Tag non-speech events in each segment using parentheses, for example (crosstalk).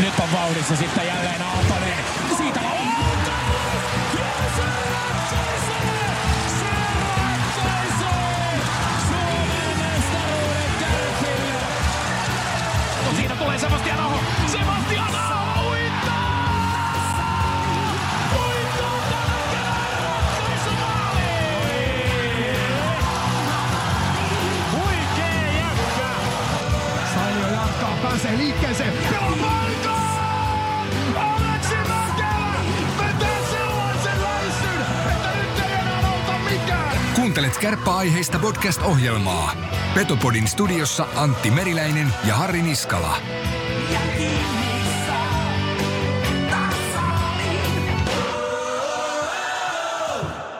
Nyt on vauhdissa sitten jälleen Aaltonen. Siitä! No siitä tulee Sebastian Aho. Sebastian Aho uittaa! Liikkeeseen. Pelaa Kuuntelet kärppäaiheista podcast-ohjelmaa. Petopodin studiossa Antti Meriläinen ja Harri Niskala.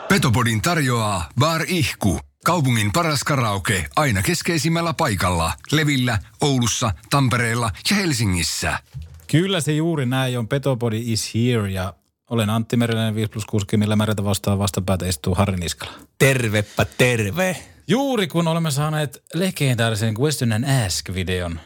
Petopodin tarjoaa Bar Ihku. Kaupungin paras karaoke aina keskeisimmällä paikalla. Levillä, Oulussa, Tampereella ja Helsingissä. Kyllä se juuri näin on. Petopodi is here ja olen Antti Meriläinen 5 plus 6, millä määrätä vastaan vastapäätä istuu Harri Niskala. Tervepä terve. Juuri kun olemme saaneet legendaarisen Question and Ask-videon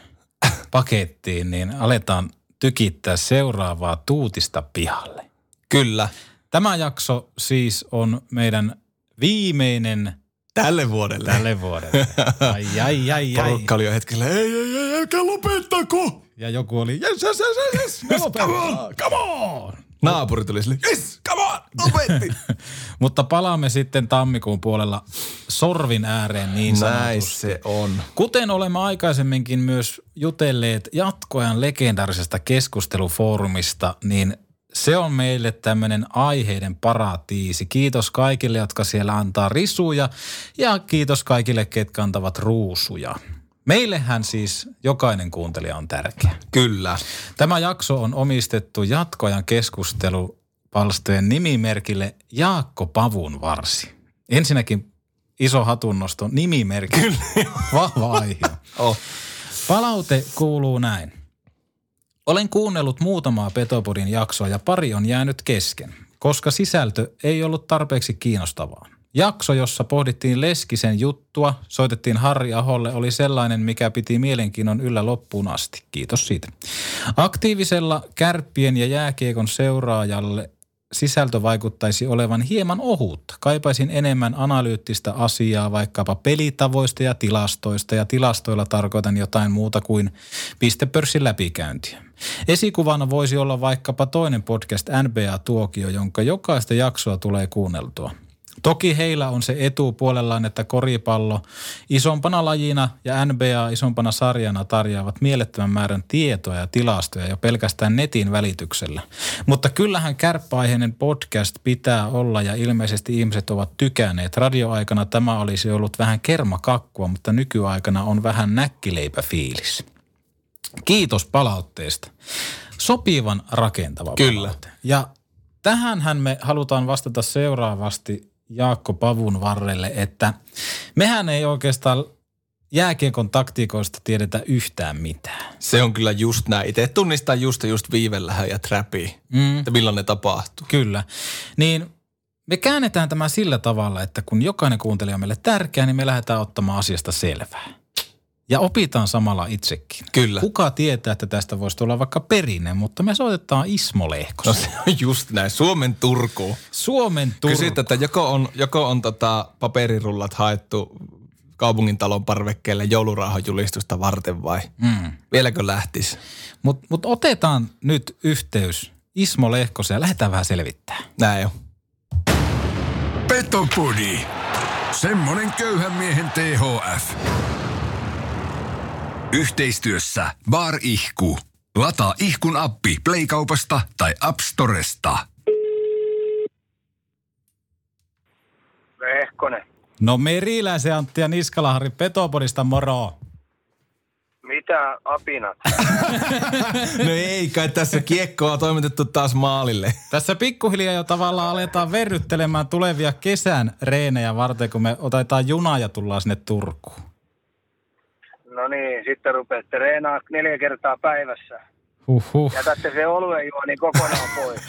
pakettiin, niin aletaan tykittää seuraavaa tuutista pihalle. Kyllä. Tämä jakso siis on meidän viimeinen Tälle vuodelle. tälle vuodelle. Ai, ai, ai, ai. Porukka oli jo hetkellä, ei, ei, ei, älkää lopettako. Ja joku oli, yes, yes, yes, yes, come on, come on. Naapuri tuli sille, yes, come on, lopetti. (laughs) Mutta palaamme sitten tammikuun puolella sorvin ääreen niin Näin sanotusti. se on. Kuten olemme aikaisemminkin myös jutelleet jatkoajan legendaarisesta keskustelufoorumista, niin se on meille tämmöinen aiheiden paratiisi. Kiitos kaikille, jotka siellä antaa risuja ja kiitos kaikille, ketkä antavat ruusuja. Meillehän siis jokainen kuuntelija on tärkeä. Kyllä. Tämä jakso on omistettu jatkoajan keskustelupalstojen nimimerkille Jaakko Pavun varsi. Ensinnäkin iso hatunnosto nimimerkki. Kyllä. Vahva aihe. (laughs) Oh. Palaute kuuluu näin. Olen kuunnellut muutamaa Petopodin jaksoa ja pari on jäänyt kesken, koska sisältö ei ollut tarpeeksi kiinnostavaa. Jakso, jossa pohdittiin Leskisen juttua, soitettiin Harri Aholle, oli sellainen, mikä piti mielenkiinnon yllä loppuun asti. Kiitos siitä. Aktiivisella kärppien ja jääkiekon seuraajalle sisältö vaikuttaisi olevan hieman ohutta. Kaipaisin enemmän analyyttistä asiaa vaikkapa pelitavoista ja tilastoista ja tilastoilla tarkoitan jotain muuta kuin pistepörssin läpikäyntiä. Esikuvana voisi olla vaikkapa toinen podcast NBA Tuokio, jonka jokaista jaksoa tulee kuunneltua. Toki heillä on se etu puolellaan, että koripallo isompana lajina ja NBA isompana sarjana tarjoavat mielettömän määrän tietoa ja tilastoja jo pelkästään netin välityksellä. Mutta kyllähän kärppäaiheinen podcast pitää olla ja ilmeisesti ihmiset ovat tykänneet. Radioaikana tämä olisi ollut vähän kermakakkua, mutta nykyaikana on vähän näkkileipäfiilis. Kiitos palautteesta. Sopivan rakentava Kyllä. palaute. Ja tähänhän me halutaan vastata seuraavasti Jaakko Pavun varrelle, että mehän ei oikeastaan jääkiekon taktiikoista tiedetä yhtään mitään. Se on kyllä just näin. Itse tunnistaa just just viivellähän ja trappi, Mm. että milloin ne tapahtuu. Kyllä. Niin me käännetään tämä sillä tavalla, että kun jokainen kuuntelija on meille tärkeä, niin me lähdetään ottamaan asiasta selvää. Ja opitaan samalla itsekin. Kyllä. Kuka tietää, että tästä voisi tulla vaikka perinne, mutta me soitetaan Ismo Lehkosta. No se on just näin. Suomen Turku. Suomen Turku. Kysyt, että joko on, joko on tota paperirullat haettu kaupungin talon parvekkeelle joulurauhan julistusta varten vai Mm. vieläkö lähtisi? Mutta mut otetaan nyt yhteys Ismo Lehkoseen ja lähdetään vähän selvittää. Näin on. Petopodi. Semmonen köyhän miehen THF. Yhteistyössä Bar Ihku. Lataa ihkun appi Playkaupasta tai App Storesta. Vehkonen. No Meriläisen Antti ja Niskalahari Petopodista moro. Mitä apinat? (laughs) No ei kai tässä kiekkoa on toimitettu taas maalille. Tässä pikkuhiljaa jo tavallaan aletaan verryttelemään tulevia kesän reenejä varten, kun me otetaan junaa ja tullaan sinne Turkuun. No niin, sitten rupeatte reenaa neljä kertaa päivässä. Huhhuh. Jätätte se oluen juoni kokonaan pois.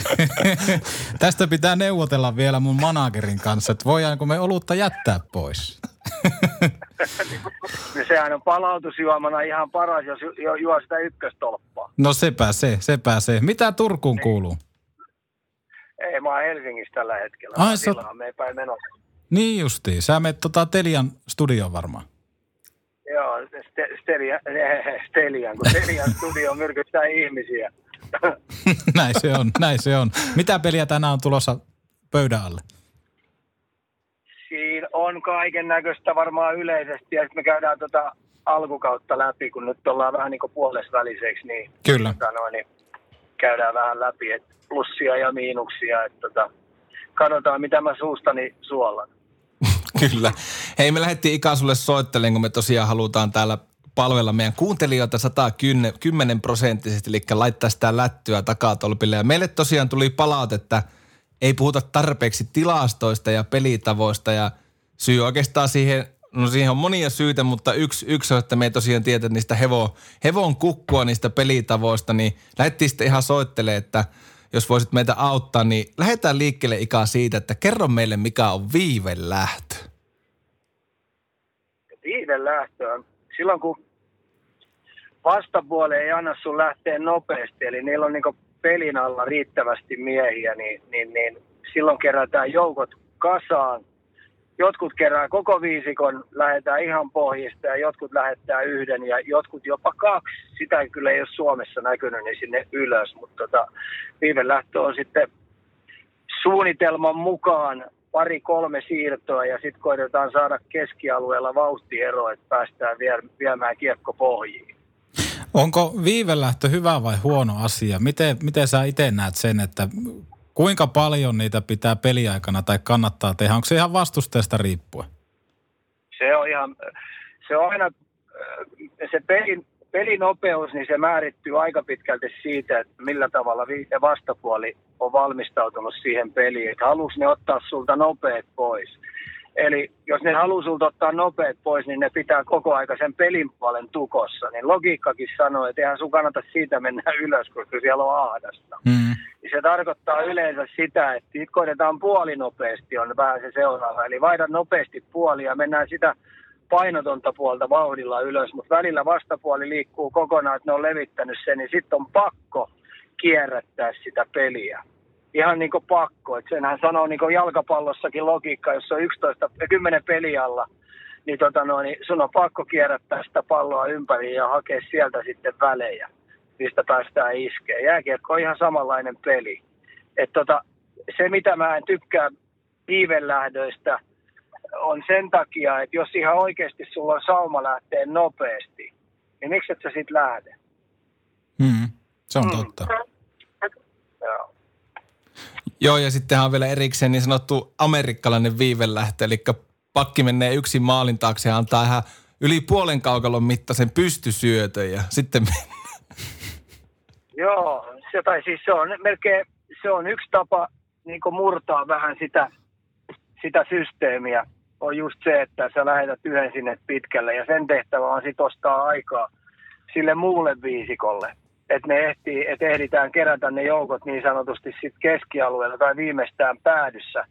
(laughs) Tästä pitää neuvotella vielä mun managerin kanssa, että voidaanko me olutta jättää pois. (laughs) niin sehän on palautusjuomana ihan paras, jos ju- ju- juo sitä ykköstolppaa. No sepä se, sepä se. Mitä Turkuun kuuluu? Ei, mä oon Helsingissä tällä hetkellä. Ai, sä oot- me ei päin menossa. Niin justiin. Sä menet tota Telian studioon varmaan. Joo, ste- Stelian, Stelian, kun Stelian studio myrkyttää ihmisiä. (laughs) näin se on, näin se on. Mitä peliä tänään on tulossa pöydän alle? Siinä on kaiken näköistä varmaan yleisesti ja sitten me käydään tota alkukautta läpi, kun nyt ollaan vähän niin kuin puolesväliseksi, niin, Kyllä. tota noin, niin käydään vähän läpi, että plussia ja miinuksia, että tota, katsotaan mitä mä suustani suolan. (laughs) Kyllä. Hei, me lähdettiin Ika sulle soittelemaan, kun me tosiaan halutaan täällä palvella meidän kuuntelijoita 110 prosenttisesti, eli laittaa sitä lättyä takatolpille. Ja meille tosiaan tuli palautetta, että ei puhuta tarpeeksi tilastoista ja pelitavoista ja syy oikeastaan siihen, no siihen on monia syitä, mutta yksi, yksi on, että me ei tosiaan tiedä niistä hevo, hevon kukkua niistä pelitavoista, niin lähdettiin sitten ihan soittelemaan, että jos voisit meitä auttaa, niin lähdetään liikkeelle Ika siitä, että kerro meille mikä on viivelähtö. Viiden lähtö on silloin, kun vastapuoli ei anna sun lähteä nopeasti, eli niillä on niin pelin alla riittävästi miehiä, niin, niin, niin silloin kerätään joukot kasaan. Jotkut kerää koko viisikon, lähetään ihan pohjista ja jotkut lähettää yhden ja jotkut jopa kaksi. Sitä ei kyllä ei ole Suomessa näkynyt, niin sinne ylös. Mutta tota, viiven lähtö on sitten suunnitelman mukaan pari kolme siirtoa ja sitten koitetaan saada keskialueella vauhtiero, että päästään vie, viemään kiekko pohjiin. Onko viivelähtö hyvä vai huono asia? Miten, miten sä itse näet sen, että kuinka paljon niitä pitää peliaikana tai kannattaa tehdä? Onko se ihan vastustajasta riippuen? Se on ihan, se on aina, äh, se pelin, pelinopeus, niin se määrittyy aika pitkälti siitä, että millä tavalla vastapuoli on valmistautunut siihen peliin. Että haluaisi ne ottaa sulta nopeet pois. Eli jos ne haluaa sulta ottaa nopeet pois, niin ne pitää koko aika sen pelin puolen tukossa. Niin logiikkakin sanoo, että eihän sun kannata siitä mennä (laughs) ylös, koska siellä on ahdasta. Mm. Se tarkoittaa yleensä sitä, että sit koitetaan puolinopeasti on vähän se seuraava. Eli vaihda nopeasti puoli ja mennään sitä painotonta puolta vauhdilla ylös, mutta välillä vastapuoli liikkuu kokonaan, että ne on levittänyt sen, niin sitten on pakko kierrättää sitä peliä. Ihan niin kuin pakko. Et senhän sanoo niin kuin jalkapallossakin logiikka, jos on 11, 10 peli alla, niin, tota noin, niin sun on pakko kierrättää sitä palloa ympäri ja hakea sieltä sitten välejä, mistä päästään iskeen. Jääkiekko on ihan samanlainen peli. Et tota, se, mitä mä en tykkää viivelähdöistä, on sen takia, että jos ihan oikeasti sulla on sauma lähteä nopeasti, niin miksi et sä sit lähde? Mm. Se on totta. Joo. Joo, ja sittenhän on vielä erikseen niin sanottu amerikkalainen viivelähtö, eli pakki menee yksin maalin taakse ja antaa ihan yli puolen kaukalon mittaisen pystysyötön ja sitten. Joo, se, tai siis se on melkein, se on yksi tapa niin murtaa vähän sitä, sitä systeemiä. On just se, että sä lähetät yhden sinne pitkälle ja sen tehtävä on sit ostaa aikaa sille muulle viisikolle. Että ne ehtii, et ehditään kerätä ne joukot niin sanotusti sit keskialueella tai viimeistään päädyssä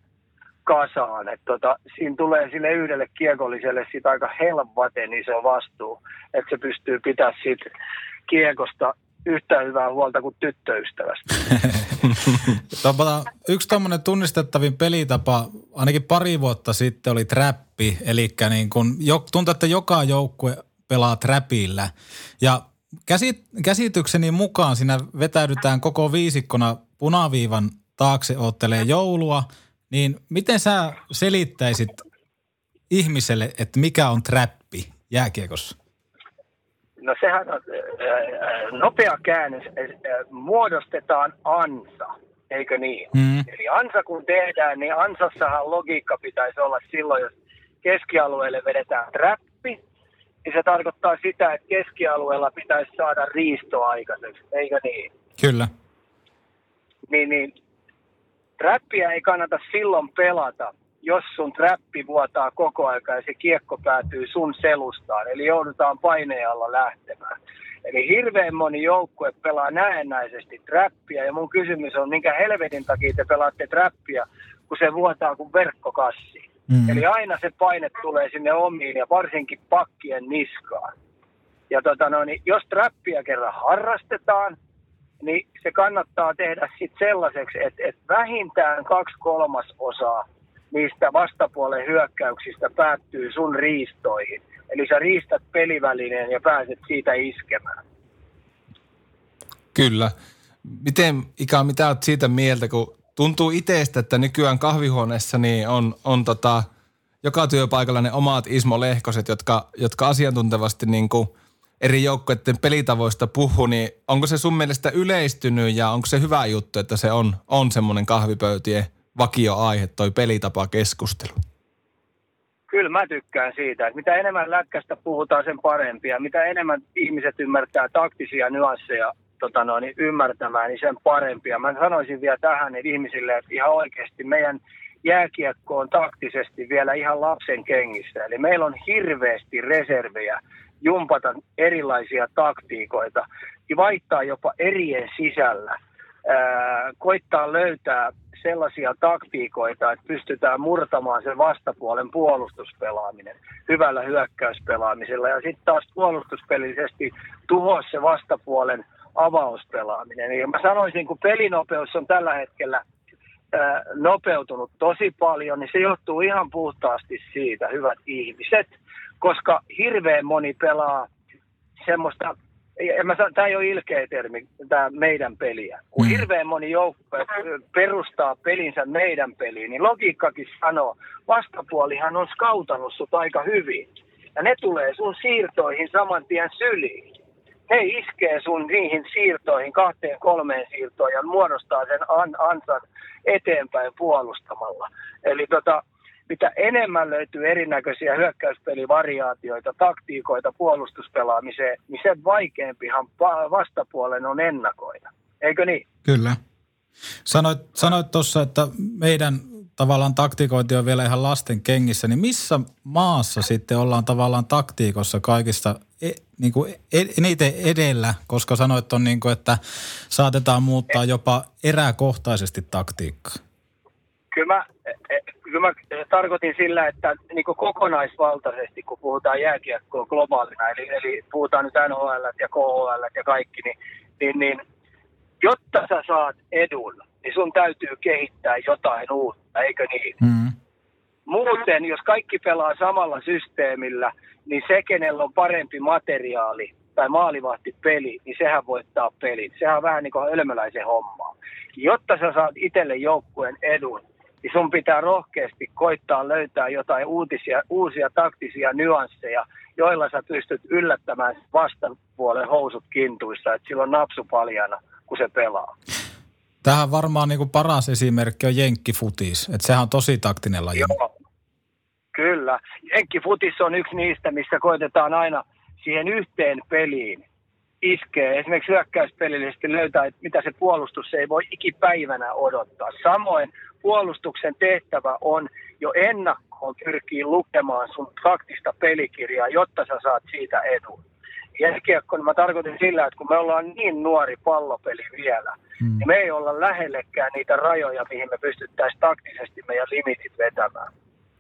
kasaan. Et tota, siinä tulee sille yhdelle kiekolliselle sit aika helvaten iso vastuu, että se pystyy pitämään siitä kiekosta yhtä hyvää huolta kuin tyttöystävästä. (laughs) Tota, yksi tuommoinen tunnistettavin pelitapa, ainakin pari vuotta sitten oli trappi, eli niin kun, tuntuu, että joka joukkue pelaa trapillä. Ja käsit, käsitykseni mukaan siinä vetäydytään koko viisikkona punaviivan taakse oottelee joulua, niin miten sä selittäisit ihmiselle, että mikä on trappi jääkiekossa? No sehän on nopea käännös. Muodostetaan ansa, eikö niin? Mm. Eli ansa kun tehdään, niin ansassahan logiikka pitäisi olla silloin, jos keskialueelle vedetään trappi, niin se tarkoittaa sitä, että keskialueella pitäisi saada riisto aikaiseksi, eikö niin? Kyllä. Niin, niin trappia ei kannata silloin pelata, jos sun trappi vuotaa koko aika ja se kiekko päätyy sun selustaan, eli joudutaan paineen alla lähtemään. Eli hirveän moni joukkue pelaa näennäisesti trappia ja mun kysymys on, minkä helvetin takia te pelaatte trappia, kun se vuotaa kuin verkkokassi. Mm. Eli aina se paine tulee sinne omiin ja varsinkin pakkien niskaan. Ja tota no, niin jos trappia kerran harrastetaan, niin se kannattaa tehdä sitten sellaiseksi, että, että vähintään kaksi kolmasosaa niistä vastapuolen hyökkäyksistä päättyy sun riistoihin. Eli sä riistät pelivälineen ja pääset siitä iskemään. Kyllä. Miten, Ika, mitä olet siitä mieltä, kun tuntuu itsestä, että nykyään kahvihuoneessa niin on, on tota, joka työpaikalla ne omat Ismo Lehkoset, jotka, jotka asiantuntevasti niin kuin eri joukkoiden pelitavoista puhuu, niin onko se sun mielestä yleistynyt ja onko se hyvä juttu, että se on, on semmoinen kahvipöytien vakioaihe, toi pelitapa keskustelu? Kyllä mä tykkään siitä, että mitä enemmän lätkästä puhutaan, sen parempia. Mitä enemmän ihmiset ymmärtää taktisia nyansseja tota noin, niin ymmärtämään, niin sen parempia. Mä sanoisin vielä tähän että ihmisille, että ihan oikeasti meidän jääkiekko on taktisesti vielä ihan lapsen kengissä. Eli meillä on hirveästi reservejä jumpata erilaisia taktiikoita ja vaihtaa jopa erien sisällä. Koittaa löytää sellaisia taktiikoita, että pystytään murtamaan sen vastapuolen puolustuspelaaminen hyvällä hyökkäyspelaamisella ja sitten taas puolustuspelisesti tuhoa se vastapuolen avauspelaaminen. Ja mä sanoisin, kun pelinopeus on tällä hetkellä nopeutunut tosi paljon, niin se johtuu ihan puhtaasti siitä, hyvät ihmiset, koska hirveän moni pelaa semmoista tämä ei ole ilkeä termi, tämä meidän peliä. Kun mm. hirveän moni joukko perustaa pelinsä meidän peliin, niin logiikkakin sanoo, vastapuolihan on skautannut sut aika hyvin. Ja ne tulee sun siirtoihin saman tien syliin he iskee sun niihin siirtoihin, kahteen kolmeen siirtoon ja muodostaa sen an, ansan eteenpäin puolustamalla. Eli tota, mitä enemmän löytyy erinäköisiä hyökkäyspelivariaatioita, taktiikoita puolustuspelaamiseen, niin sen vaikeampihan vastapuolen on ennakoida. Eikö niin? Kyllä. Sanoit, sanoit tuossa, että meidän tavallaan taktikointi on vielä ihan lasten kengissä, niin missä maassa sitten ollaan tavallaan taktiikossa kaikista e, niin kuin e, eniten edellä, koska sanoit on niin kuin, että saatetaan muuttaa jopa eräkohtaisesti taktiikkaa? Kyllä mä, e, kyllä mä tarkoitin sillä, että niin kokonaisvaltaisesti, kun puhutaan jääkiekkoa globaalina, eli, eli puhutaan nyt NHL ja KHL ja kaikki, niin, niin, niin jotta sä saat edun, niin sun täytyy kehittää jotain uutta, eikö niin? Mm. Muuten, jos kaikki pelaa samalla systeemillä, niin se, kenellä on parempi materiaali tai maalivahti peli, niin sehän voittaa pelin. Sehän on vähän niin kuin hölmöläisen hommaa. Jotta sä saat itselle joukkueen edun, niin sun pitää rohkeasti koittaa löytää jotain uutisia, uusia taktisia nyansseja, joilla sä pystyt yllättämään vastapuolen housut kintuissa, että sillä on napsu paljana, kun se pelaa. Tähän varmaan niin kuin paras esimerkki on jenkkifutis, että sehän on tosi taktinen laji. Joo, kyllä. Jenkkifutis on yksi niistä, missä koitetaan aina siihen yhteen peliin iskee. Esimerkiksi hyökkäyspelillisesti löytää, että mitä se puolustus ei voi ikipäivänä odottaa. Samoin puolustuksen tehtävä on jo ennakkoon pyrkii lukemaan sun taktista pelikirjaa, jotta sä saat siitä edun jääkiekko, niin mä tarkoitin sillä, että kun me ollaan niin nuori pallopeli vielä, mm. niin me ei olla lähellekään niitä rajoja, mihin me pystyttäisiin taktisesti meidän limitit vetämään.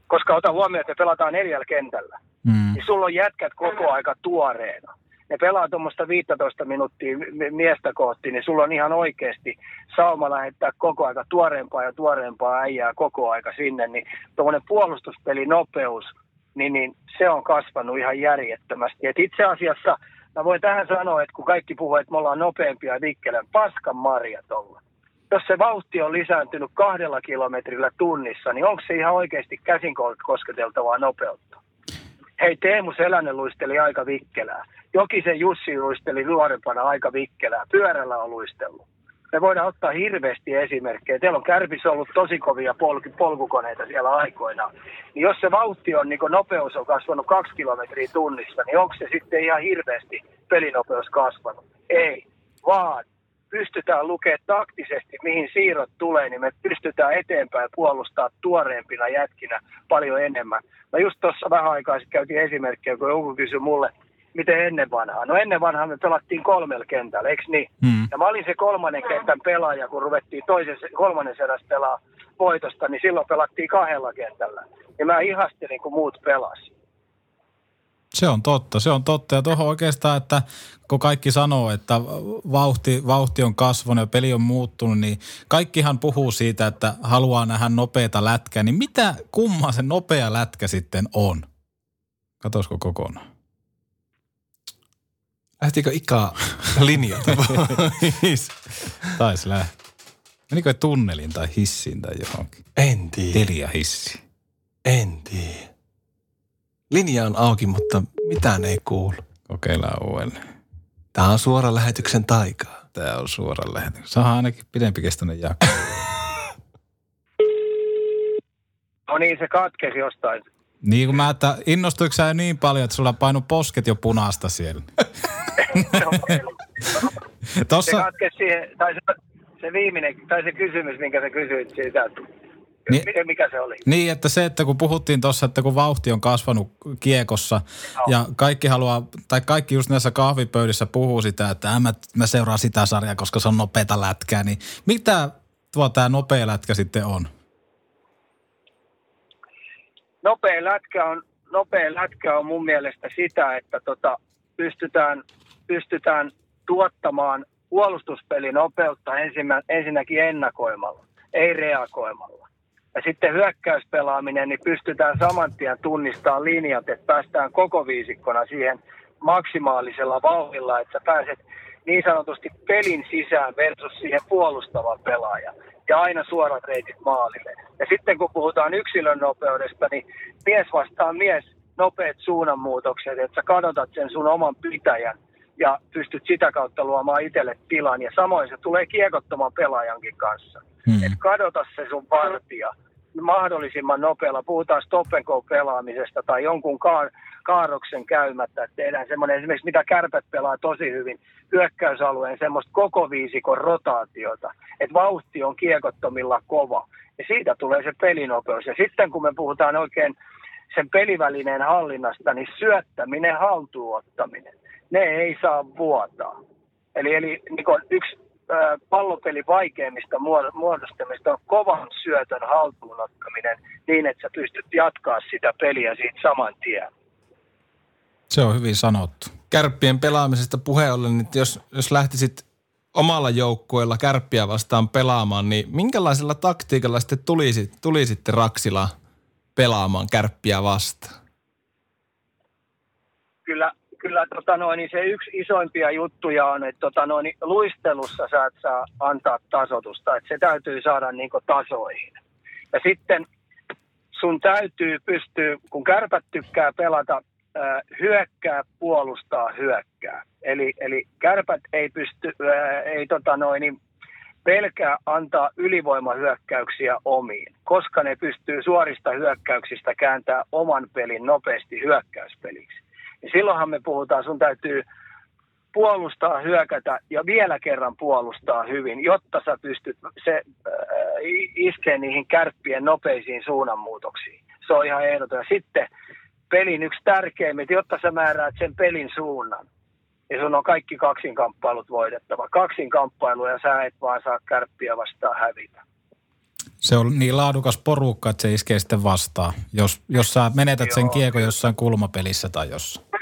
Koska ota huomioon, että me pelataan neljällä kentällä, mm. niin sulla on jätkät koko aika tuoreena. Ne pelaa tuommoista 15 minuuttia miestä kohti, niin sulla on ihan oikeasti sauma lähettää koko aika tuoreempaa ja tuoreempaa äijää koko aika sinne, niin tuommoinen puolustuspelinopeus – niin, niin se on kasvanut ihan järjettömästi. Et itse asiassa mä voin tähän sanoa, että kun kaikki puhuu, että me ollaan nopeampia Vikkelen, paskan marja tuolla. Jos se vauhti on lisääntynyt kahdella kilometrillä tunnissa, niin onko se ihan oikeasti käsin kosketeltavaa nopeutta? Hei, Teemu Selänne luisteli aika vikkelää. Jokisen Jussi luisteli nuorempana aika vikkelää. Pyörällä on luistellut me voidaan ottaa hirveästi esimerkkejä. Teillä on kärpissä ollut tosi kovia polk- polkukoneita siellä aikoina. Niin jos se vauhti on, niin nopeus on kasvanut kaksi kilometriä tunnissa, niin onko se sitten ihan hirveästi pelinopeus kasvanut? Ei, vaan pystytään lukemaan taktisesti, mihin siirrot tulee, niin me pystytään eteenpäin puolustaa tuoreempina jätkinä paljon enemmän. Mä just tuossa vähän aikaa sitten käytiin esimerkkejä, kun joku kysyi mulle, miten ennen vanhaa. No ennen vanhaa me pelattiin kolmella kentällä, eikö niin? Mm. Ja mä olin se kolmannen kentän pelaaja, kun ruvettiin toisen, kolmannen eräs pelaa voitosta, niin silloin pelattiin kahdella kentällä. Ja mä ihastelin, kun muut pelasi. Se on totta, se on totta. Ja tuohon oikeastaan, että kun kaikki sanoo, että vauhti, vauhti on kasvanut ja peli on muuttunut, niin kaikkihan puhuu siitä, että haluaa nähdä nopeata lätkää. Niin mitä kummaa se nopea lätkä sitten on? Katosko kokonaan? Lähtikö Ika linjalta (laughs) pois? Taisi lähteä. Menikö tunnelin tai hissiin tai johonkin? En tiedä. Telia hissi. En tiedä. Linja on auki, mutta mitään ei kuulu. Kokeillaan uudelleen. Tämä on suora lähetyksen taikaa. Tämä on suora lähetys. Saadaan ainakin pidempi kestäinen jakso. (laughs) No niin, se katkesi jostain. Niin kuin mä, että innostuiko sä niin paljon, että sulla painu posket jo punaista siellä? (laughs) se Tossa, katkesi siihen, tai se, se viimeinen, tai se kysymys, minkä sä kysyit siitä, että Niin- miten, mikä se oli? niin, että se, että kun puhuttiin tuossa, että kun vauhti on kasvanut kiekossa ja kaikki haluaa, tai kaikki just näissä kahvipöydissä puhuu sitä, että "Ää, mä, mä seuraan sitä sarjaa, koska se on nopeata lätkää, niin mitä tuo tämä nopea lätkä sitten on? nopea lätkä on, nopea lätkä on mun mielestä sitä, että tota, pystytään, pystytään tuottamaan puolustuspelin nopeutta ensinnäkin ennakoimalla, ei reagoimalla. Ja sitten hyökkäyspelaaminen, niin pystytään saman tien tunnistamaan linjat, että päästään koko viisikkona siihen maksimaalisella vauhdilla, että pääset niin sanotusti pelin sisään versus siihen puolustavan pelaajan. Ja aina suorat reitit maalille. Ja sitten kun puhutaan yksilön nopeudesta, niin mies vastaa mies nopeat suunnanmuutokset, että sä kadotat sen sun oman pitäjän ja pystyt sitä kautta luomaan itselle tilan. Ja samoin se tulee kiekottoman pelaajankin kanssa. Hmm. Et kadota se sun vartija mahdollisimman nopealla. Puhutaan stop and go pelaamisesta tai jonkun kaar, kaaroksen käymättä. Et tehdään semmoinen esimerkiksi, mitä kärpät pelaa tosi hyvin, hyökkäysalueen semmoista koko viisikon rotaatiota. Että vauhti on kiekottomilla kova. Ja siitä tulee se pelinopeus. Ja sitten kun me puhutaan oikein sen pelivälineen hallinnasta, niin syöttäminen, haltuunottaminen, ne ei saa vuotaa. Eli, eli niin yksi pallopeli vaikeimmista muod- muodostamista on kovan syötön haltuunottaminen niin, että sä pystyt jatkaa sitä peliä siitä saman tien. Se on hyvin sanottu. Kärppien pelaamisesta puheen ollen, niin jos, jos lähtisit omalla joukkueella kärppiä vastaan pelaamaan, niin minkälaisella taktiikalla sitten tulisi, tulisitte Raksila pelaamaan kärppiä vastaan? Kyllä, kyllä tota noin, niin se yksi isoimpia juttuja on, että tota noin, niin luistelussa sä et saa antaa tasotusta, että se täytyy saada niin tasoihin. Ja sitten sun täytyy pystyä, kun kärpät tykkää pelata hyökkää, puolustaa, hyökkää. Eli, eli kärpät ei pysty, äh, ei tota noin, niin pelkää antaa ylivoimahyökkäyksiä omiin, koska ne pystyy suorista hyökkäyksistä kääntämään oman pelin nopeasti hyökkäyspeliksi. Silloinhan me puhutaan, sun täytyy puolustaa, hyökätä ja vielä kerran puolustaa hyvin, jotta sä pystyt se, äh, iskee niihin kärppien nopeisiin suunnanmuutoksiin. Se on ihan ehdoton. Ja sitten pelin yksi tärkeimmät, jotta sä määräät sen pelin suunnan, ja sun on kaikki kaksinkamppailut voitettava. Kaksinkamppailu ja sä et vaan saa kärppiä vastaan hävitä. Se on niin laadukas porukka, että se iskee sitten vastaan. Jos, jos sä menetät sen Joo. kiekon jossain kulmapelissä tai jossain.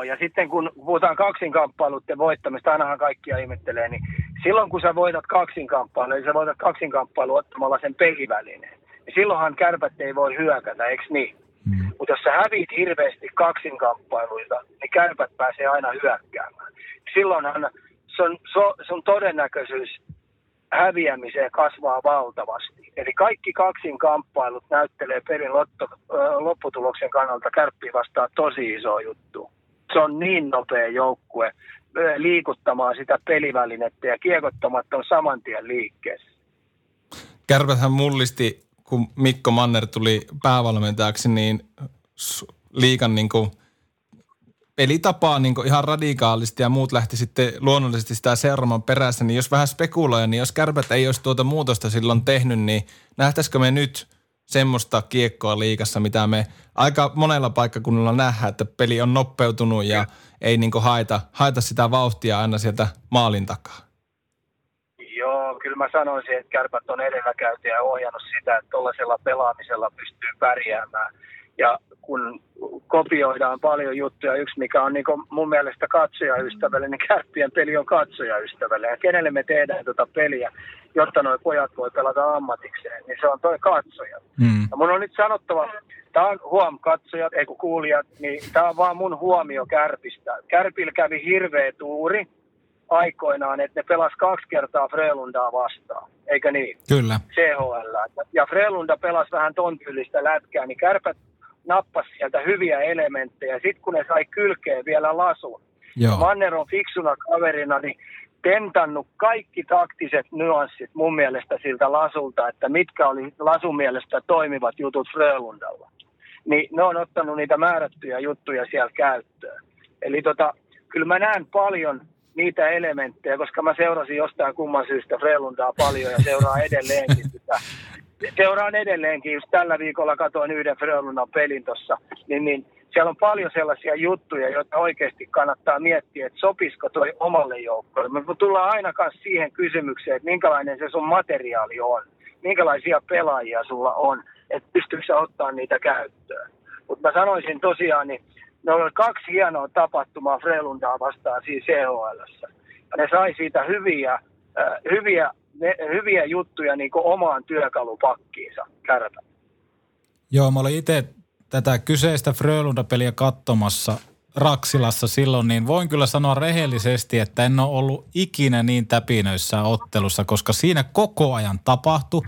Joo, ja sitten kun puhutaan kaksinkamppailuiden voittamista, ainahan kaikkia ihmettelee, niin silloin kun sä voitat kaksinkamppailun, niin sä voitat kaksinkamppailun ottamalla sen pelivälineen. Ja silloinhan kärpät ei voi hyökätä, eikö niin? Mm. Mutta jos sä hävit hirveästi kaksinkamppailuita, niin kärpät pääsee aina hyökkäämään. Silloinhan sun, sun todennäköisyys häviämiseen kasvaa valtavasti. Eli kaikki kaksinkamppailut näyttelee pelin lotto, ö, lopputuloksen kannalta kärppi vastaan tosi iso juttu. Se on niin nopea joukkue liikuttamaan sitä pelivälinettä ja kiekottomat on saman tien liikkeessä. Kärpäthän mullisti, kun Mikko Manner tuli päävalmentajaksi, niin liikan niin kuin pelitapaa niin kuin ihan radikaalisti ja muut lähti sitten luonnollisesti sitä seuraamaan perässä, niin jos vähän spekuloja, niin jos kärpät ei olisi tuota muutosta silloin tehnyt, niin nähtäisikö me nyt semmoista kiekkoa liikassa, mitä me aika monella paikkakunnalla nähdään, että peli on nopeutunut ja ei niin haeta, haeta sitä vauhtia aina sieltä maalin takaa. Joo, kyllä mä sanoisin, että kärpät on edelläkäytiä ja ohjannut sitä, että tuollaisella pelaamisella pystyy pärjäämään. Ja kun kopioidaan paljon juttuja, yksi mikä on niin mun mielestä katsojaystävällinen, niin kärppien peli on katsojaystävällinen. Ja kenelle me tehdään tuota peliä, jotta nuo pojat voi pelata ammatikseen, niin se on toi katsoja. Mm. Ja mun on nyt sanottava, tämä on huom katsojat, ei kun kuulijat, niin tämä on vaan mun huomio Kärpistä. Kärpillä kävi hirveä tuuri aikoinaan, että ne pelas kaksi kertaa Frelundaa vastaan, eikö niin? Kyllä. CHL. Ja Frelunda pelasi vähän ton tyylistä lätkää, niin Kärpät nappas sieltä hyviä elementtejä. Sitten kun ne sai kylkeen vielä lasun, Joo. Manner on fiksuna kaverina, niin tentannut kaikki taktiset nyanssit mun mielestä siltä lasulta, että mitkä oli lasun mielestä toimivat jutut Frölundalla. Niin ne on ottanut niitä määrättyjä juttuja siellä käyttöön. Eli tota, kyllä mä näen paljon niitä elementtejä, koska mä seurasin jostain kumman syystä Frelundaa paljon ja seuraa edelleenkin sitä. Seuraan edelleenkin, just tällä viikolla katoin yhden Frölundan pelin tuossa, niin, niin siellä on paljon sellaisia juttuja, joita oikeasti kannattaa miettiä, että sopisiko toi omalle joukkoille. Me tullaan aina siihen kysymykseen, että minkälainen se sun materiaali on, minkälaisia pelaajia sulla on, että pystyykö sä ottaa niitä käyttöön. Mutta mä sanoisin tosiaan, niin ne oli kaksi hienoa tapahtumaa Frelundaa vastaan siinä CHL. Ja ne sai siitä hyviä, hyviä, ne, hyviä juttuja niin omaan työkalupakkiinsa kärpä. Joo, mä olin itse tätä kyseistä Frölunda-peliä katsomassa Raksilassa silloin, niin voin kyllä sanoa rehellisesti, että en ole ollut ikinä niin täpinöissä ottelussa, koska siinä koko ajan tapahtui.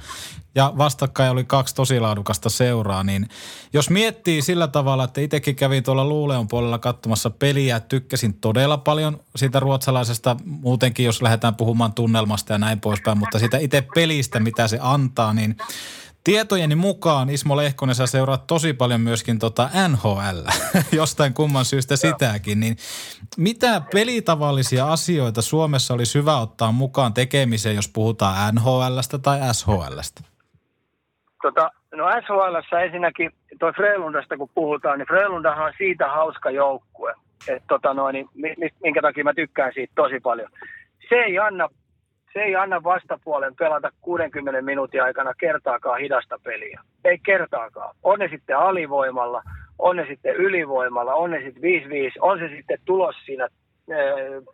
Ja vastakkain oli kaksi tosi laadukasta seuraa, niin jos miettii sillä tavalla, että itsekin kävin tuolla Luuleon puolella katsomassa peliä, tykkäsin todella paljon siitä ruotsalaisesta, muutenkin jos lähdetään puhumaan tunnelmasta ja näin poispäin, mutta sitä itse pelistä, mitä se antaa, niin Tietojeni mukaan Ismo Lehkonen sä seuraat tosi paljon myöskin tota NHL, (laughs) jostain kumman syystä sitäkin, niin mitä pelitavallisia asioita Suomessa olisi hyvä ottaa mukaan tekemiseen, jos puhutaan NHLstä tai SHLstä? Tota, no SHL ensinnäkin, toi Frelundasta kun puhutaan, niin Frelundahan on siitä hauska joukkue, että tota noin, niin, minkä takia mä tykkään siitä tosi paljon. Se ei anna se ei anna vastapuolen pelata 60 minuutin aikana kertaakaan hidasta peliä. Ei kertaakaan. On ne sitten alivoimalla, on ne sitten ylivoimalla, on ne sitten 5-5, on se sitten tulos siinä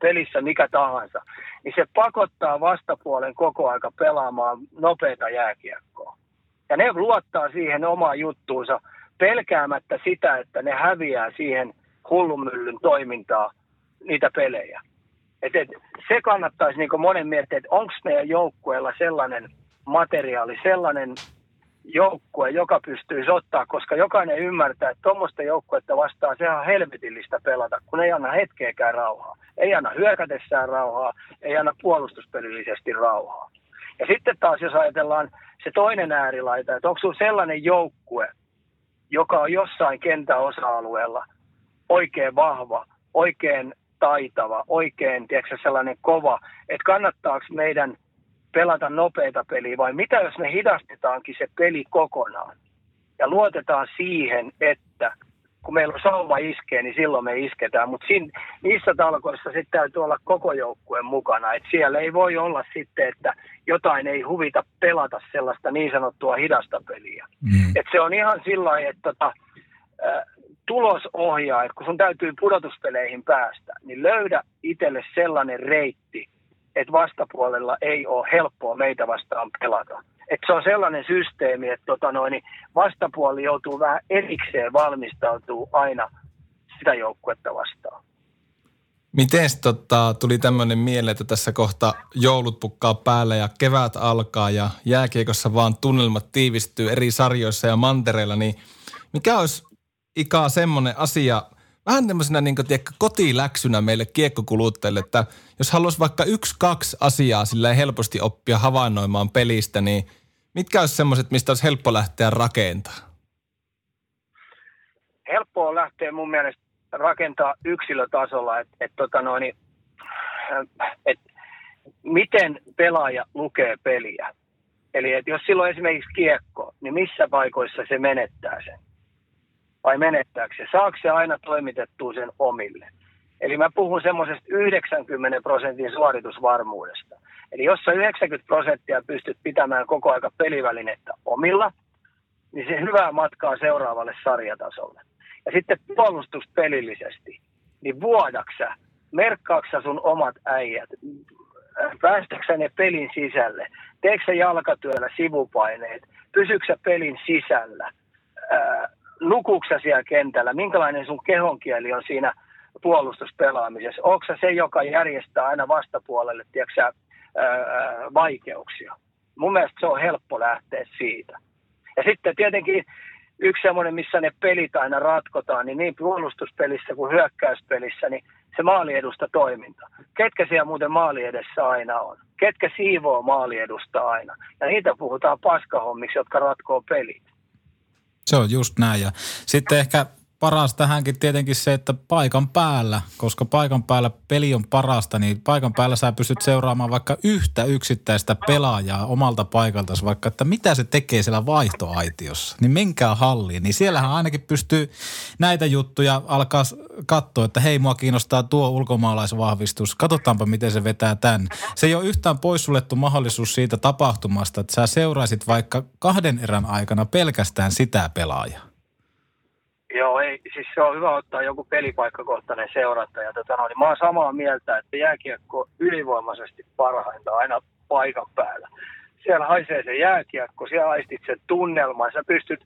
pelissä mikä tahansa. Niin se pakottaa vastapuolen koko aika pelaamaan nopeita jääkiekkoa. Ja ne luottaa siihen omaan juttuunsa pelkäämättä sitä, että ne häviää siihen hullumyllyn toimintaa niitä pelejä. Et, et, se kannattaisi niin monen miettiä, että onko meidän joukkueella sellainen materiaali, sellainen joukkue, joka pystyisi ottaa, koska jokainen ymmärtää, että tuommoista joukkuetta vastaan se on helvetillistä pelata, kun ei anna hetkeäkään rauhaa. Ei anna hyökätessään rauhaa, ei anna puolustuspelillisesti rauhaa. Ja sitten taas, jos ajatellaan se toinen äärilaita, että onko sinulla sellainen joukkue, joka on jossain kentän osa-alueella oikein vahva, oikein taitava, oikein tiedätkö, sellainen kova, että kannattaako meidän pelata nopeita peliä vai mitä jos me hidastetaankin se peli kokonaan ja luotetaan siihen, että kun meillä on sauma iskee, niin silloin me isketään. Mutta niissä talkoissa sitten täytyy olla koko joukkueen mukana. Et siellä ei voi olla sitten, että jotain ei huvita pelata sellaista niin sanottua hidasta peliä. Mm. Et se on ihan sillä että tota, tulos ohjaa, että kun sun täytyy pudotuspeleihin päästä, niin löydä itselle sellainen reitti, että vastapuolella ei ole helppoa meitä vastaan pelata. Että se on sellainen systeemi, että tota noin, niin vastapuoli joutuu vähän erikseen valmistautuu aina sitä joukkuetta vastaan. Miten tota, tuli tämmöinen mieleen, että tässä kohta joulut pukkaa päällä ja kevät alkaa ja jääkiekossa vaan tunnelmat tiivistyy eri sarjoissa ja mantereilla, niin mikä olisi Ika semmoinen asia, vähän tämmöisenä niin tiedätkö, kotiläksynä meille kiekkokuluttajille, että jos haluaisi vaikka yksi, kaksi asiaa sillä helposti oppia havainnoimaan pelistä, niin mitkä olisi semmoiset, mistä olisi helppo lähteä rakentamaan? Helppoa lähteä mun mielestä rakentaa yksilötasolla, että et, tota et, miten pelaaja lukee peliä. Eli että jos silloin esimerkiksi kiekko, niin missä paikoissa se menettää sen? Vai menettääkö se? Saako se aina toimitettua sen omille? Eli mä puhun semmoisesta 90 prosentin suoritusvarmuudesta. Eli jos sä 90 prosenttia pystyt pitämään koko aika pelivälinettä omilla, niin se hyvää matkaa seuraavalle sarjatasolle. Ja sitten puolustuspelillisesti, niin vuodaksä, merkkaaksa sun omat äijät, päästäksä ne pelin sisälle, teeksä jalkatyöllä sivupaineet, pysyksä pelin sisällä, nukuksä siellä kentällä, minkälainen sun kehonkieli on siinä puolustuspelaamisessa, onko se, joka järjestää aina vastapuolelle, tiedätkö, ää, vaikeuksia. Mun mielestä se on helppo lähteä siitä. Ja sitten tietenkin yksi semmoinen, missä ne pelit aina ratkotaan, niin niin puolustuspelissä kuin hyökkäyspelissä, niin se maaliedusta toiminta. Ketkä siellä muuten maaliedessä aina on? Ketkä siivoo maaliedusta aina? Ja niitä puhutaan paskahommiksi, jotka ratkoo pelit. Se on just näin. Ja sitten ehkä paras tähänkin tietenkin se, että paikan päällä, koska paikan päällä peli on parasta, niin paikan päällä sä pystyt seuraamaan vaikka yhtä yksittäistä pelaajaa omalta paikalta, vaikka että mitä se tekee siellä vaihtoaitiossa. Niin menkää halliin, niin siellähän ainakin pystyy näitä juttuja alkaa katsoa, että hei mua kiinnostaa tuo ulkomaalaisvahvistus, katsotaanpa miten se vetää tän. Se ei ole yhtään poissuljettu mahdollisuus siitä tapahtumasta, että sä seuraisit vaikka kahden erän aikana pelkästään sitä pelaajaa. Joo, ei, siis se on hyvä ottaa joku pelipaikkakohtainen seuranta. Ja tota, no, niin mä oon samaa mieltä, että jääkiekko ylivoimaisesti parhainta aina paikan päällä. Siellä haisee se jääkiekko, siellä aistit sen tunnelman, sä pystyt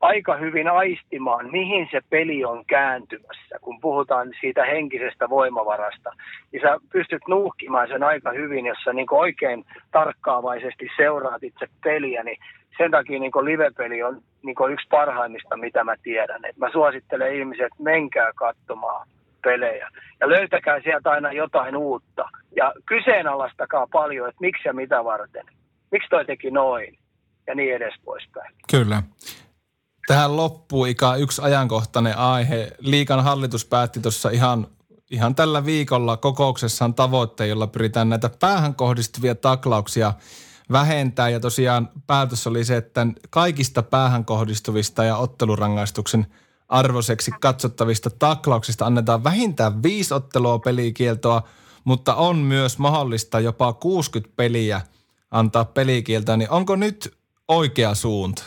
aika hyvin aistimaan, mihin se peli on kääntymässä, kun puhutaan siitä henkisestä voimavarasta. Niin sä pystyt nuuhkimaan sen aika hyvin, jos sä niin oikein tarkkaavaisesti seuraat itse peliä, niin sen takia niin livepeli on niin yksi parhaimmista, mitä mä tiedän. Et mä suosittelen ihmiset, että menkää katsomaan pelejä ja löytäkää sieltä aina jotain uutta. Ja kyseenalaistakaa paljon, että miksi ja mitä varten. Miksi toi teki noin ja niin edes poispäin. Kyllä. Tähän loppuu ikä yksi ajankohtainen aihe. Liikan hallitus päätti tuossa ihan, ihan tällä viikolla kokouksessaan tavoitteen, jolla pyritään näitä päähän kohdistuvia taklauksia – vähentää. Ja tosiaan päätös oli se, että kaikista päähän kohdistuvista ja ottelurangaistuksen arvoiseksi katsottavista taklauksista annetaan vähintään viisi ottelua pelikieltoa, mutta on myös mahdollista jopa 60 peliä antaa pelikieltoa. Niin onko nyt oikea suunta?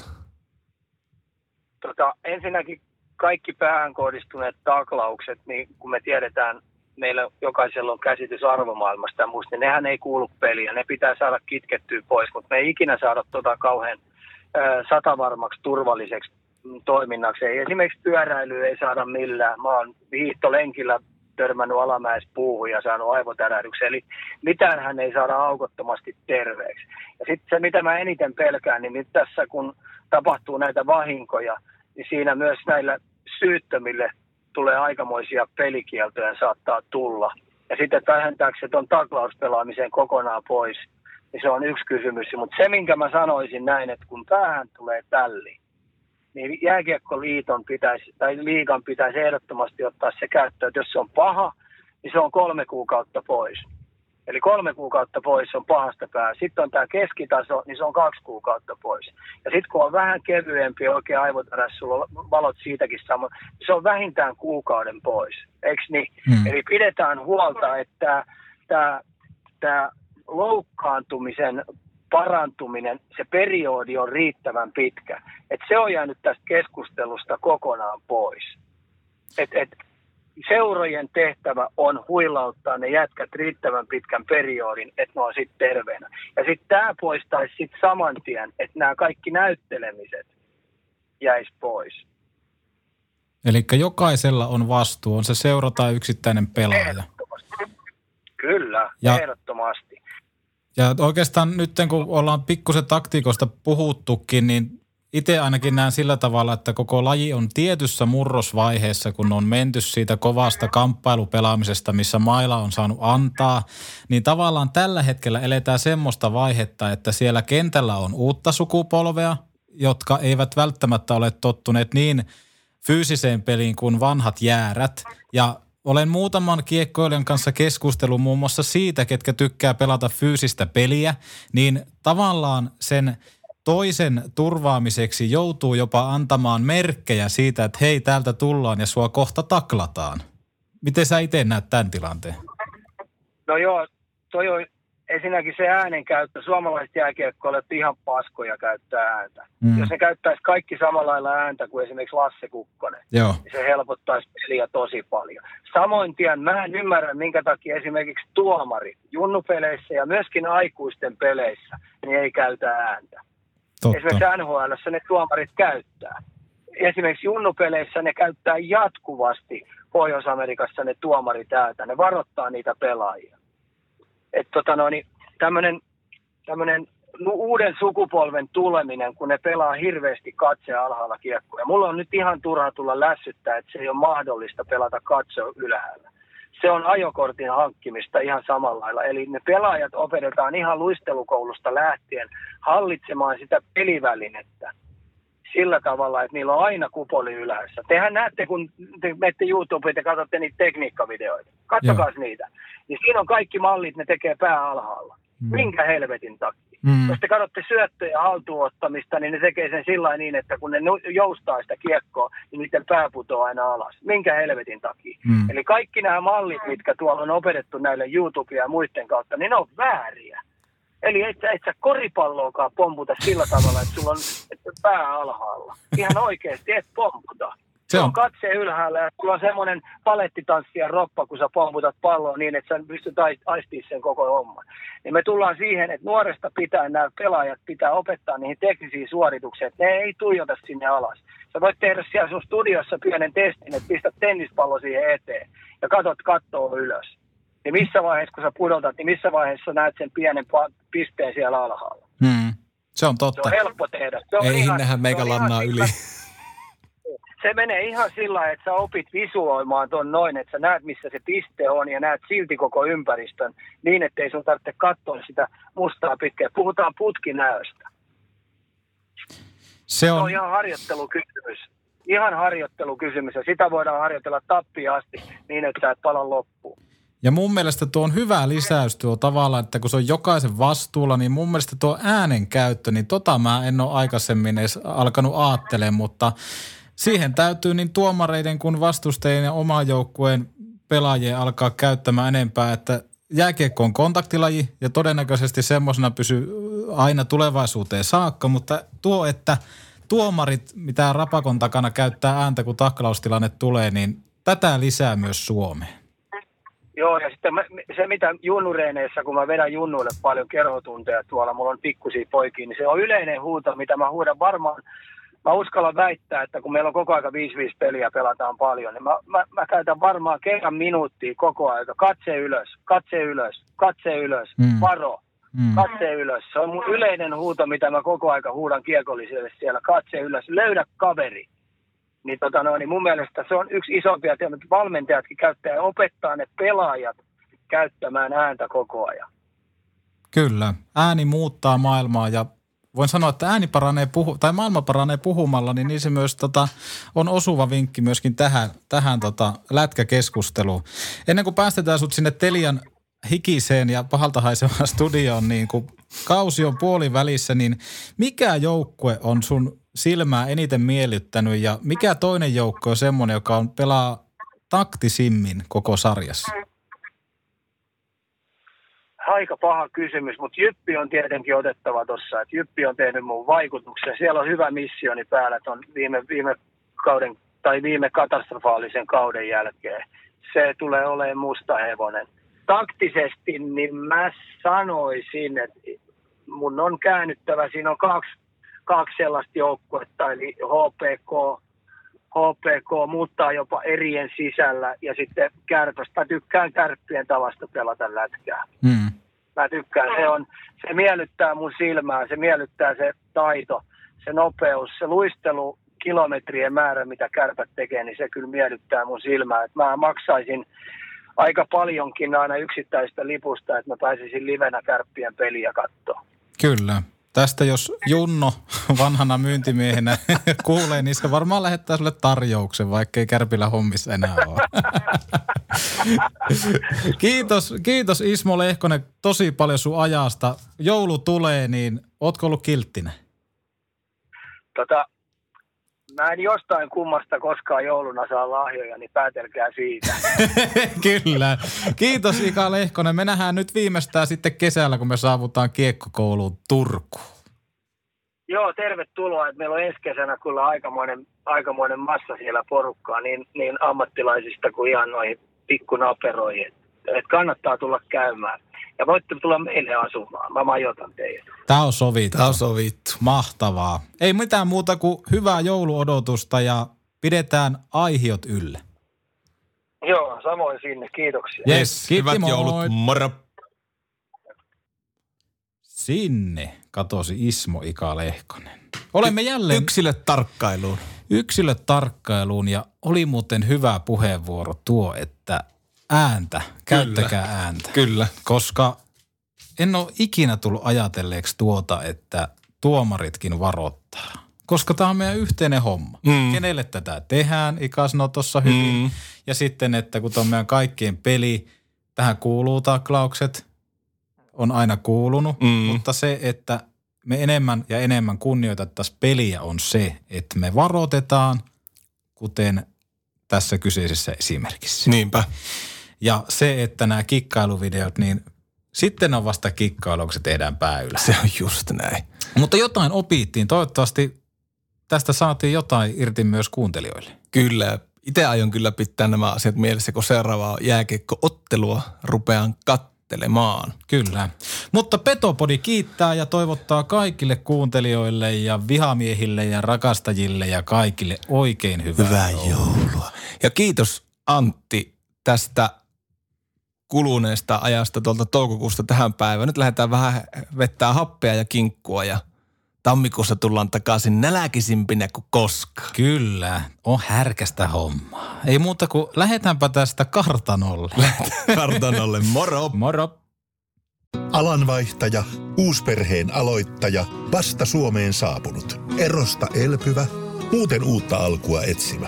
Tota, ensinnäkin kaikki päähän kohdistuneet taklaukset, niin kun me tiedetään meillä jokaisella on käsitys arvomaailmasta ja muista, niin nehän ei kuulu peliä. Ne pitää saada kitkettyä pois, mutta me ei ikinä saada tota kauhean satavarmaksi turvalliseksi toiminnaksi. Ei, esimerkiksi pyöräilyä ei saada millään. Mä oon hiihtolenkillä törmännyt alamäessä puuhun ja saanut aivotärähdyksen. Eli mitään hän ei saada aukottomasti terveeksi. Ja sitten se, mitä mä eniten pelkään, niin nyt tässä kun tapahtuu näitä vahinkoja, niin siinä myös näillä syyttömille tulee aikamoisia pelikieltoja saattaa tulla. Ja sitten vähentääkö se tuon taklauspelaamisen kokonaan pois, niin se on yksi kysymys. Mutta se, minkä mä sanoisin näin, että kun päähän tulee tälli, niin jääkiekkoliiton pitäisi, tai liikan pitäisi ehdottomasti ottaa se käyttöön, että jos se on paha, niin se on kolme kuukautta pois. Eli kolme kuukautta pois on pahasta pää. Sitten on tämä keskitaso, niin se on kaksi kuukautta pois. Ja sitten kun on vähän kevyempi oikein aivotaras, sulla on valot siitäkin sama, niin se on vähintään kuukauden pois. Eikö niin? Mm. Eli pidetään huolta, että tämä, tämä loukkaantumisen parantuminen, se periodi on riittävän pitkä. Et se on jäänyt tästä keskustelusta kokonaan pois. Et, et, seurojen tehtävä on huilauttaa ne jätkät riittävän pitkän periodin, että ne on sitten terveenä. Ja sitten tämä poistaisi sitten saman tien, että nämä kaikki näyttelemiset jäisi pois. Eli jokaisella on vastuu, on se seura tai yksittäinen pelaaja. Kyllä, ja, ehdottomasti. Ja oikeastaan nyt kun ollaan pikkusen taktiikosta puhuttukin, niin itse ainakin näen sillä tavalla, että koko laji on tietyssä murrosvaiheessa, kun on menty siitä kovasta kamppailupelaamisesta, missä maila on saanut antaa, niin tavallaan tällä hetkellä eletään semmoista vaihetta, että siellä kentällä on uutta sukupolvea, jotka eivät välttämättä ole tottuneet niin fyysiseen peliin kuin vanhat jäärät. Ja olen muutaman kiekkoilijan kanssa keskustellut muun muassa siitä, ketkä tykkää pelata fyysistä peliä, niin tavallaan sen – toisen turvaamiseksi joutuu jopa antamaan merkkejä siitä, että hei, täältä tullaan ja sua kohta taklataan. Miten sä itse näet tämän tilanteen? No joo, toi on ensinnäkin se äänenkäyttö. Suomalaiset jääkiekkoilijat ihan paskoja käyttää ääntä. Mm. Mm. Jos ne käyttäisi kaikki samalla lailla ääntä kuin esimerkiksi Lasse Kukkonen, Joo. niin se helpottaisi peliä tosi paljon. Samoin tien mä en ymmärrä, minkä takia esimerkiksi tuomarit junnupeleissä ja myöskin aikuisten peleissä niin ei käytä ääntä. Esimerkiksi Totta. NHL ne tuomarit käyttää. Esimerkiksi junnupeleissä ne käyttää jatkuvasti Pohjois-Amerikassa ne tuomarit ääntä. Ne varoittaa niitä pelaajia. Että tota no, niin tämmöinen tämmönen uuden sukupolven tuleminen, kun ne pelaa hirveästi katse alhaalla kiekkoja. Mulla on nyt ihan turha tulla lässyttää, että se ei ole mahdollista pelata katse ylhäällä. Se on ajokortin hankkimista ihan samalla lailla. Eli ne pelaajat opetetaan ihan luistelukoulusta lähtien hallitsemaan sitä pelivälinettä sillä tavalla, että niillä on aina kupoli ylhäässä. Tehän näette, kun te menette YouTubeen ja katsotte niitä tekniikkavideoita. Katsokaa niitä. Niin siinä on kaikki mallit, ne tekee pää alhaalla. Mm. Minkä helvetin takia? Mm. Jos te katsotte syöttöjä haltuunottamista, niin ne tekee sen sillä niin, että kun ne joustaa sitä kiekkoa, niin niiden pää putoaa aina alas. Minkä helvetin takia? Mm. Eli kaikki nämä mallit, mitkä tuolla on opetettu näille YouTube ja muiden kautta, niin ne on vääriä. Eli et, et sä koripalloakaan pomputa sillä tavalla, että sulla on että pää alhaalla. Ihan oikeasti et pomputa. Se Se on- on katse ylhäällä ja sulla on semmoinen palettitanssi ja roppa, kun sä pomputat palloa niin, että sä pystyt ais- aistimaan sen koko homman. Niin me tullaan siihen, että nuoresta pitää nämä pelaajat pitää opettaa niihin teknisiin suorituksiin, että ne ei tuijota sinne alas. Sä voit tehdä siellä sun studiossa pienen testin, että pistät tennispallo siihen eteen ja katot kattoo ylös. Niin missä vaiheessa, kun sä pudotat, niin missä vaiheessa näet sen pienen pisteen siellä alhaalla? Mm. Se on Se totta. on helppo tehdä. Se on Ei ihan- nähdä se meikä lannaa yli. Se menee ihan sillä että sä opit visuoimaan ton noin, että sä näet missä se piste on ja näet silti koko ympäristön niin, ettei sun tarvitse katsoa sitä mustaa pitkää. Puhutaan putkinäöstä. Se Se on, on ihan harjoittelukysymys. Ihan harjoittelukysymys ja sitä voidaan harjoitella tappiin asti niin, että sä et pala loppuun. ja mun mielestä tuo on hyvä lisäys tuo tavalla, että kun se on jokaisen vastuulla, niin mun mielestä tuo äänen käyttö, niin tota mä en ole aikaisemmin edes alkanut aattelemaan, mutta siihen täytyy niin tuomareiden kuin vastustajien ja oman joukkueen pelaajien alkaa käyttämään enempää, että jääkiekko on kontaktilaji ja todennäköisesti semmoisena pysyy aina tulevaisuuteen saakka, mutta tuo, että tuomarit, mitä rapakon takana käyttää ääntä, kun taklaustilanne tulee, niin tätä lisää myös Suomeen. Joo, ja sitten mä, se mitä junnureeneissä, kun mä vedän junnuille paljon kerhotunteja tuolla, mulla on pikkusia poikia, niin se on yleinen huuto, mitä mä huudan varmaan, mä uskallan väittää, että kun meillä on koko aika 5-5 peliä pelataan paljon, niin mä, mä, mä käytän varmaan kerran minuuttia koko aika. Katse ylös, katse ylös, katse ylös, Mm. varo, Mm. katse ylös. Se on mun yleinen huuto, mitä mä koko aika huudan kiekolliselle siellä. Katse ylös, löydä kaveri. Niin, tota no, niin mun mielestä se on yksi isompia teemoja, että valmentajatkin käyttää ja opettaa ne pelaajat käyttämään ääntä koko ajan. Kyllä. Ääni muuttaa maailmaa ja voin sanoa, että ääni paranee puhu, tai maailma paranee puhumalla, niin, niin se myös tota, on osuva vinkki myöskin tähän, tähän tota, lätkäkeskusteluun. Ennen kuin päästetään sut sinne Telian hikiseen ja pahalta haisevaan studioon, niin kun kausi on puolivälissä, niin mikä joukkue on sun silmää eniten miellyttänyt ja mikä toinen joukko on semmoinen, joka on pelaa taktisimmin koko sarjassa? Aika paha kysymys, mutta Jyppi on tietenkin otettava tuossa. että Jyppi on tehnyt mun vaikutuksen. Siellä on hyvä missioni päällä ton viime, viime kauden tai viime katastrofaalisen kauden jälkeen. Se tulee olemaan musta hevonen. Taktisesti niin mä sanoisin, että mun on käännyttävä. Siinä on kaksi, kaksi sellaista joukkuetta, eli HPK, HPK muuttaa jopa erien sisällä ja sitten kärpästä. Mä tykkään kärppien tavasta pelata lätkää. Hmm. Mä tykkään, se, on, se miellyttää mun silmää, se miellyttää se taito, se nopeus, se luistelu, kilometrien määrä, mitä kärpät tekee, niin se kyllä miellyttää mun silmää. Et mä maksaisin aika paljonkin aina yksittäistä lipusta, että mä pääsisin livenä kärppien peliä katsoa. Kyllä. Tästä jos Junno vanhana myyntimiehenä (laughs) kuulee, niin se varmaan lähettää sulle tarjouksen, vaikkei Kärpillä hommissa enää ole. (laughs) kiitos, kiitos Ismo Lehkonen tosi paljon sun ajasta. Joulu tulee, niin ootko ollut kilttinen? tota, mä en jostain kummasta koskaan jouluna saa lahjoja, niin päätelkää siitä. (laughs) Kyllä. Kiitos Ika Lehkonen. Me nähdään nyt viimeistään sitten kesällä, kun me saavutaan kiekkokouluun Turkuun. Joo, tervetuloa. Että meillä on ensi kesänä kyllä aikamoinen, aikamoinen massa siellä porukkaa, niin, niin ammattilaisista kuin ihan noihin pikkunaperoihin. Et, et kannattaa tulla käymään. Ja voitte tulla meille asumaan. Mä majoitan teidät. Tämä on sovittu. Tämä on sovittu. Mahtavaa. Ei mitään muuta kuin hyvää jouluodotusta ja pidetään aihiot ylle. Joo, samoin sinne. Kiitoksia. Yes, kiitti, Hyvät moi. joulut. Moro. Sinne katosi Ismo Ika Lehkonen. Olemme jälleen Yksilöt tarkkailuun. yksilötarkkailuun ja oli muuten hyvä puheenvuoro tuo, että ääntä, käyttäkää ääntä. Kyllä. Koska en ole ikinä tullut ajatelleeksi tuota, että tuomaritkin varoittaa. Koska tämä on meidän yhteinen homma. Mm. Kenelle tätä tehdään, Ika sanoi tuossa hyvin. Mm. Ja sitten, että kun tämä on meidän kaikkien peli, tähän kuuluu taklaukset, on aina kuulunut. Mm. Mutta se, että me enemmän ja enemmän kunnioitettaisiin peliä on se, että me varoitetaan, kuten tässä kyseisessä esimerkissä. Niinpä. Ja se, että nämä kikkailuvideot, niin sitten on vasta kikkailu, kun se tehdään pääylä. Se on just näin. Mutta jotain opittiin. Toivottavasti tästä saatiin jotain irti myös kuuntelijoille. Kyllä. Itse aion kyllä pitää nämä asiat mielessä, kun seuraavaa jääkiekko-ottelua rupean kattelemaan. Kyllä. Mutta Petopodi kiittää ja toivottaa kaikille kuuntelijoille ja vihamiehille ja rakastajille ja kaikille oikein hyvää, Hyvää joulua. Ja kiitos Antti tästä kuluneesta ajasta tuolta toukokuusta tähän päivään. Nyt lähdetään vähän vettää happea ja kinkkua ja tammikuussa tullaan takaisin nälkisimpinä kuin koskaan. Kyllä, on härkästä hommaa. Ei muuta kuin lähdetäänpä tästä kartanolle. (laughs) Kartanolle moro! Moro. Alanvaihtaja, uusperheen aloittaja, vasta Suomeen saapunut, erosta elpyvä, muuten uutta alkua etsimä.